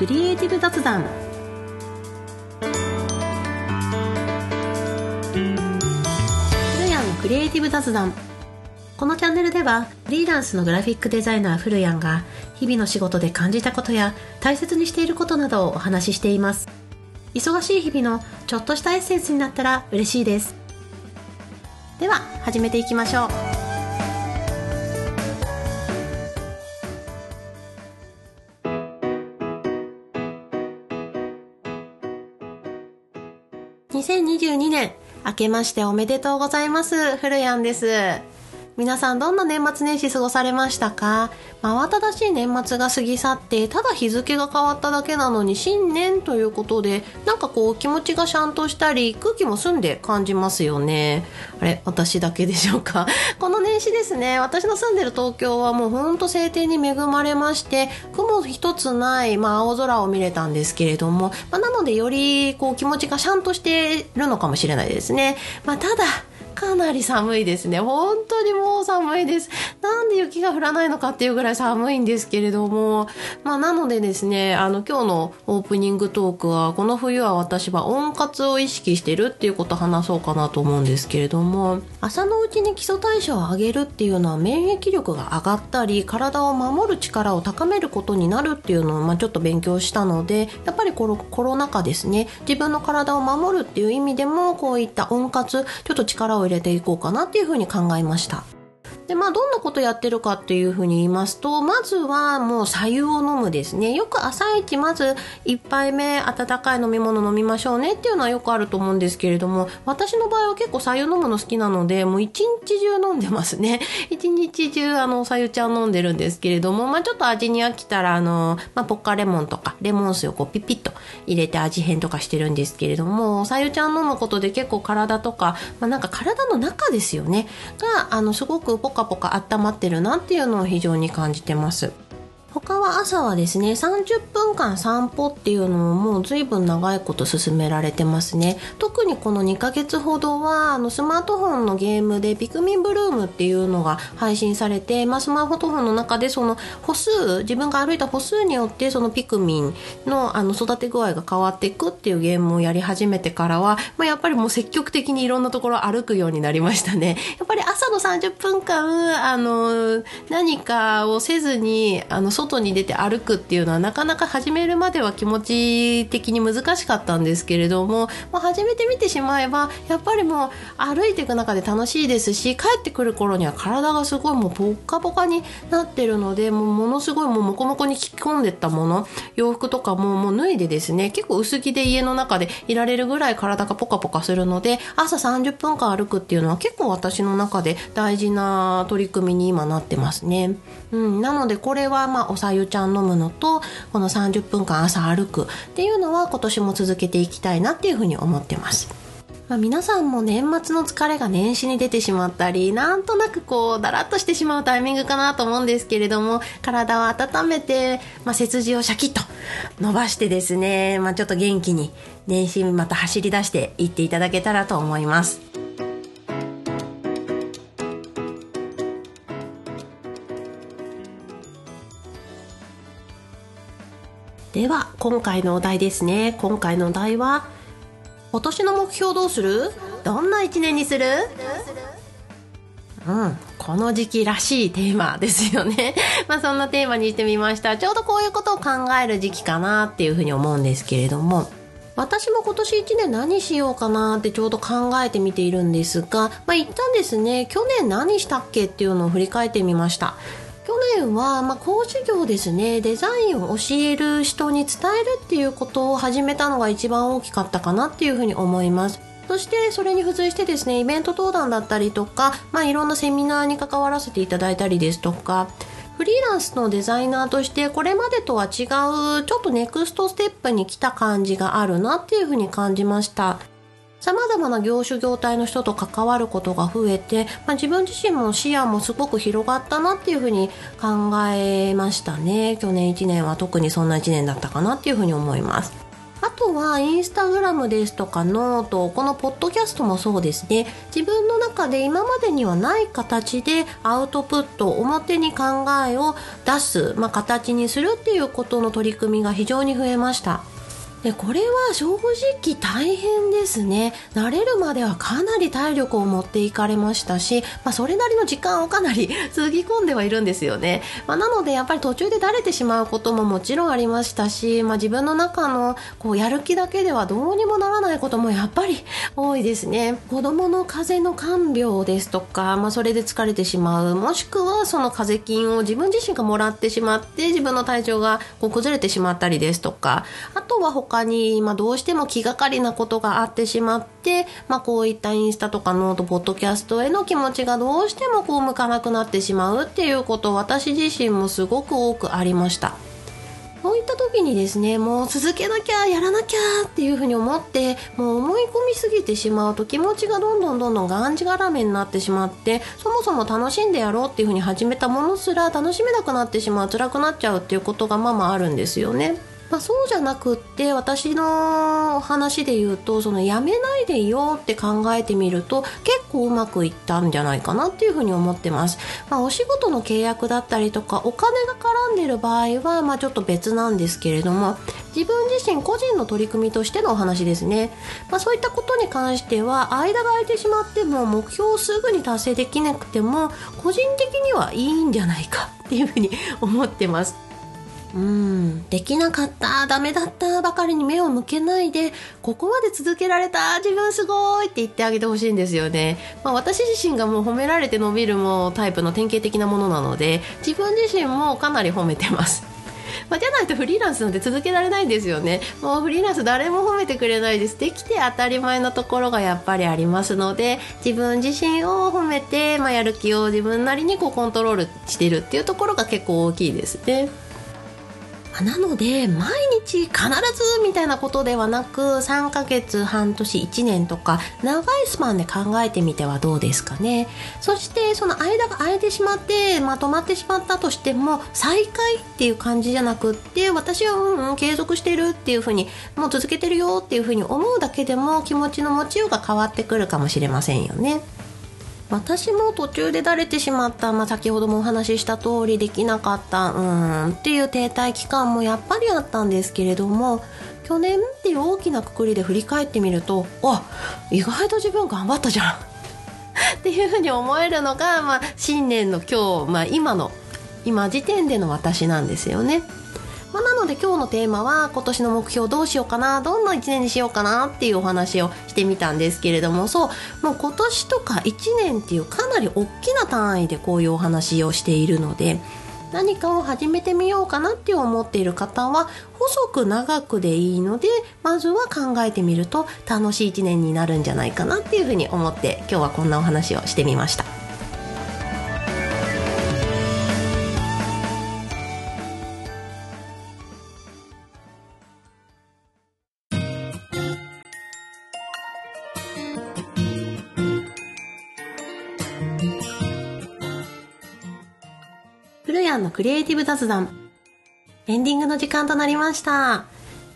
クリエイティブ雑談。古谷のクリエイティブ雑談。このチャンネルではフリーランスのグラフィックデザイナー古谷が日々の仕事で感じたことや大切にしていることなどをお話ししています。忙しい日々のちょっとしたエッセンスになったら嬉しいです。では始めていきましょう。2022年明けましておめでとうございます。古谷です。皆さんどんな年末年始過ごされましたか？慌ただしい年末が過ぎ去ってただ日付が変わっただけなのに新年ということでなんかこう気持ちがシャンとしたり空気も澄んで感じますよね。あれ私だけでしょうか？この年始ですね。私の住んでる東京はもうほんと晴天に恵まれまして雲一つない、まあ、青空を見れたんですけれども、まあ、なのでよりこう気持ちがシャンとしてるのかもしれないですね、まあ、ただかなり寒いですね。本当にもう寒いです。なんで雪が降らないのかっていうぐらい寒いんですけれども、まあなのでですね、あの今日のオープニングトークは、この冬は私は温活を意識してるっていうことを話そうかなと思うんですけれども、朝のうちに基礎代謝を上げるっていうのは免疫力が上がったり、体を守る力を高めることになるっていうのを、まあちょっと勉強したので、やっぱりコロコロナ禍ですね、自分の体を守るっていう意味でも、こういった温活、ちょっと力を入れていこうかなっていうふうに考えました。で、まあ、どんなことやってるかっていうふうに言いますと、まずはもう左右を飲むですね。よく朝一まず1杯目温かい飲み物飲みましょうねっていうのはよくあると思うんですけれども、私の場合は結構左右飲むの好きなので、もう一日中飲んでますね。一日中あの、左右ちゃん飲んでるんですけれども、まあ、ちょっと味に飽きたら、あの、まあ、ポッカレモンとかレモン水をこうピピッと入れて味変とかしてるんですけれども、左右ちゃん飲むことで結構体とか、まあ、なんか体の中ですよね、が、あの、すごくポカポカ温まってるなっていうのを非常に感じてます。他は朝はですね30分間散歩っていうのをもう随分長いこと進められてますね。特にこの2ヶ月ほどはあのスマートフォンのゲームでピクミンブルームっていうのが配信されて、まあ、スマートフォンの中でその歩数自分が歩いた歩数によってそのピクミンのあの育て具合が変わっていくっていうゲームをやり始めてからは、まあ、やっぱりもう積極的にいろんなところ歩くようになりましたね。やっぱり朝の30分間あの何かをせずにあの外に出て歩くっていうのはなかなか始めるまでは気持ち的に難しかったんですけれども、まあ、始めてみてしまえばやっぱりもう歩いていく中で楽しいですし帰ってくる頃には体がすごいもうポッカポカになってるのでもうものすごいもうモコモコに着込んでったもの洋服とかももう脱いでですね結構薄着で家の中でいられるぐらい体がポカポカするので朝30分間歩くっていうのは結構私の中で大事な取り組みに今なってますね。うん、なのでこれはまあおさゆちゃん飲むのとこの30分間朝歩くっていうのは今年も続けていきたいなっていうふうに思ってます。まあ、皆さんも年末の疲れが年始に出てしまったり、なんとなくこう、だらっとしてしまうタイミングかなと思うんですけれども、体を温めて、まあ、背筋をシャキッと伸ばしてですね、まあ、ちょっと元気に年始また走り出していっていただけたらと思います。では今回のお題ですね今回のお題は今年の目標どうする？どんな一年にする？うん、この時期らしいテーマですよね。まあそんなテーマにしてみました。ちょうどこういうことを考える時期かなっていうふうに思うんですけれども、私も今年1年何しようかなってちょうど考えてみているんですが、まあ一旦ですね、去年何したっけっていうのを振り返ってみました。去年は、まあ、講師業ですね。デザインを教える人に伝えるっていうことを始めたのが一番大きかったかなっていうふうに思います。そしてそれに付随してですねイベント登壇だったりとか、まあ、いろんなセミナーに関わらせていただいたりですとかフリーランスのデザイナーとしてこれまでとは違うちょっとネクストステップに来た感じがあるなっていうふうに感じました。様々な業種業態の人と関わることが増えて、まあ、自分自身も視野もすごく広がったなっていうふうに考えましたね。去年1年は特にそんな1年だったかなっていうふうに思います。あとはインスタグラムですとかノートこのポッドキャストもそうですね自分の中で今までにはない形でアウトプット表に考えを出す、まあ、形にするっていうことの取り組みが非常に増えました。でこれは正直大変ですね。慣れるまではかなり体力を持っていかれましたし、まあ、それなりの時間をかなり つぎ込んではいるんですよね、まあ、なのでやっぱり途中でだれてしまうことももちろんありましたし、まあ、自分の中のこうやる気だけではどうにもならないこともやっぱり 多いですね。子供の風邪の看病ですとか、まあ、それで疲れてしまう。もしくはその風邪菌を自分自身がもらってしまって自分の体調がこう崩れてしまったりですとか。あとは他他に、まあ、どうしても気がかりなことがあってしまって、まあ、こういったインスタとかノートポッドキャストへの気持ちがどうしてもこう向かなくなってしまうっていうこと私自身もすごく多くありました。そういった時にですねもう続けなきゃやらなきゃっていうふうに思ってもう思い込みすぎてしまうと気持ちがどんどんどんどんがんじがらめになってしまってそもそも楽しんでやろうっていうふうに始めたものすら楽しめなくなってしまう辛くなっちゃうっていうことがまあまああるんですよね。まあ、そうじゃなくって私の話で言うとそのやめないでいようって考えてみると結構うまくいったんじゃないかなっていうふうに思ってます、まあ、お仕事の契約だったりとかお金が絡んでる場合はまあちょっと別なんですけれども自分自身個人の取り組みとしてのお話ですね、まあ、そういったことに関しては間が空いてしまっても目標をすぐに達成できなくても個人的にはいいんじゃないかっていうふうに思ってます。うんできなかったダメだったばかりに目を向けないでここまで続けられた自分すごいって言ってあげてほしいんですよね、まあ、私自身がもう褒められて伸びるもタイプの典型的なものなので自分自身もかなり褒めてます まあ、じゃないとフリーランスなんて続けられないんですよね。もうフリーランス誰も褒めてくれないです。できて当たり前のところがやっぱりありますので、自分自身を褒めて、まあ、やる気を自分なりにこうコントロールしてるっていうところが結構大きいですね。なので毎日必ずみたいなことではなく3ヶ月半年1年とか長いスパンで考えてみてはどうですかねそしてその間が空いてしまってまとまってしまったとしても再開っていう感じじゃなくって私はうんうん継続してるっていうふうにもう続けてるよっていうふうに思うだけでも気持ちの持ちようが変わってくるかもしれませんよね。私も途中でだれてしまった、まあ、先ほどもお話しした通りできなかった。うん。っていう停滞期間もやっぱりあったんですけれども去年っていう大きなくくりで振り返ってみるとあ意外と自分頑張ったじゃん。っていうふうに思えるのが、まあ、新年の今日、まあ、今の今時点での私なんですよね。まあ、なので今日のテーマは今年の目標どうしようかなどんな1年にしようかなっていうお話をしてみたんですけれどもそうもう今年とか1年っていうかなり大きな単位でこういうお話をしているので何かを始めてみようかなって思っている方は細く長くでいいのでまずは考えてみると楽しい1年になるんじゃないかなっていうふうに思って今日はこんなお話をしてみました。のクリエイティブ雑談。エンディングの時間となりました。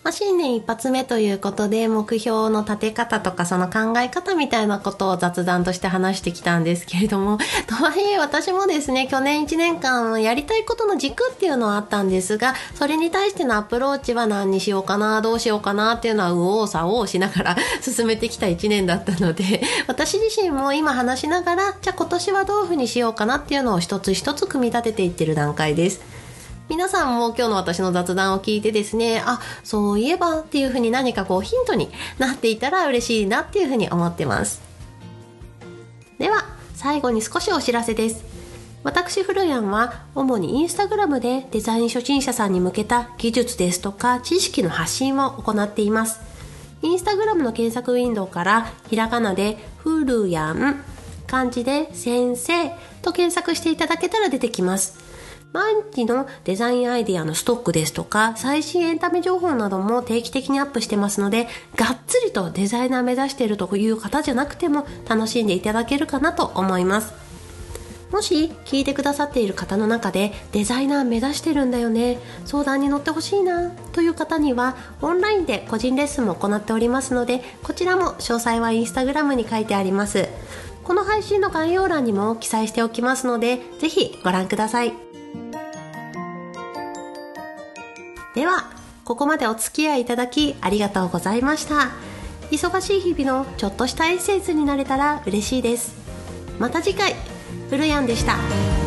まあ、新年一発目ということで目標の立て方とかその考え方みたいなことを雑談として話してきたんですけれども、とはいえ私もですね、去年1年間やりたいことの軸っていうのはあったんですが、それに対してのアプローチは何にしようかな、どうしようかなっていうのは右往左往しながら 進めてきた1年だったので、私自身も今話しながら、じゃあ今年はどういうふうにしようかなっていうのを一つ一つ組み立てていってる段階です。皆さんも今日の私の雑談を聞いてですね、あ、そういえばっていうふうに何かこうヒントになっていたら嬉しいなっていうふうに思ってます。では、最後に少しお知らせです。私フルヤンは主にインスタグラムでデザイン初心者さんに向けた技術ですとか知識の発信を行っています。インスタグラムの検索ウィンドウからひらがなでフルヤン漢字で先生と検索していただけたら出てきます。毎日のデザインアイデアのストックですとか、最新エンタメ情報なども定期的にアップしてますので、がっつりとデザイナー目指しているという方じゃなくても楽しんでいただけるかなと思います。もし聞いてくださっている方の中でデザイナー目指してるんだよね相談に乗ってほしいなという方にはオンラインで個人レッスンも行っておりますのでこちらも詳細はインスタグラムに書いてありますこの配信の概要欄にも記載しておきますのでぜひご覧くださいではここまでお付き合いいただきありがとうございました忙しい日々のちょっとしたエッセンスになれたら嬉しいですまた次回ふるやんでした。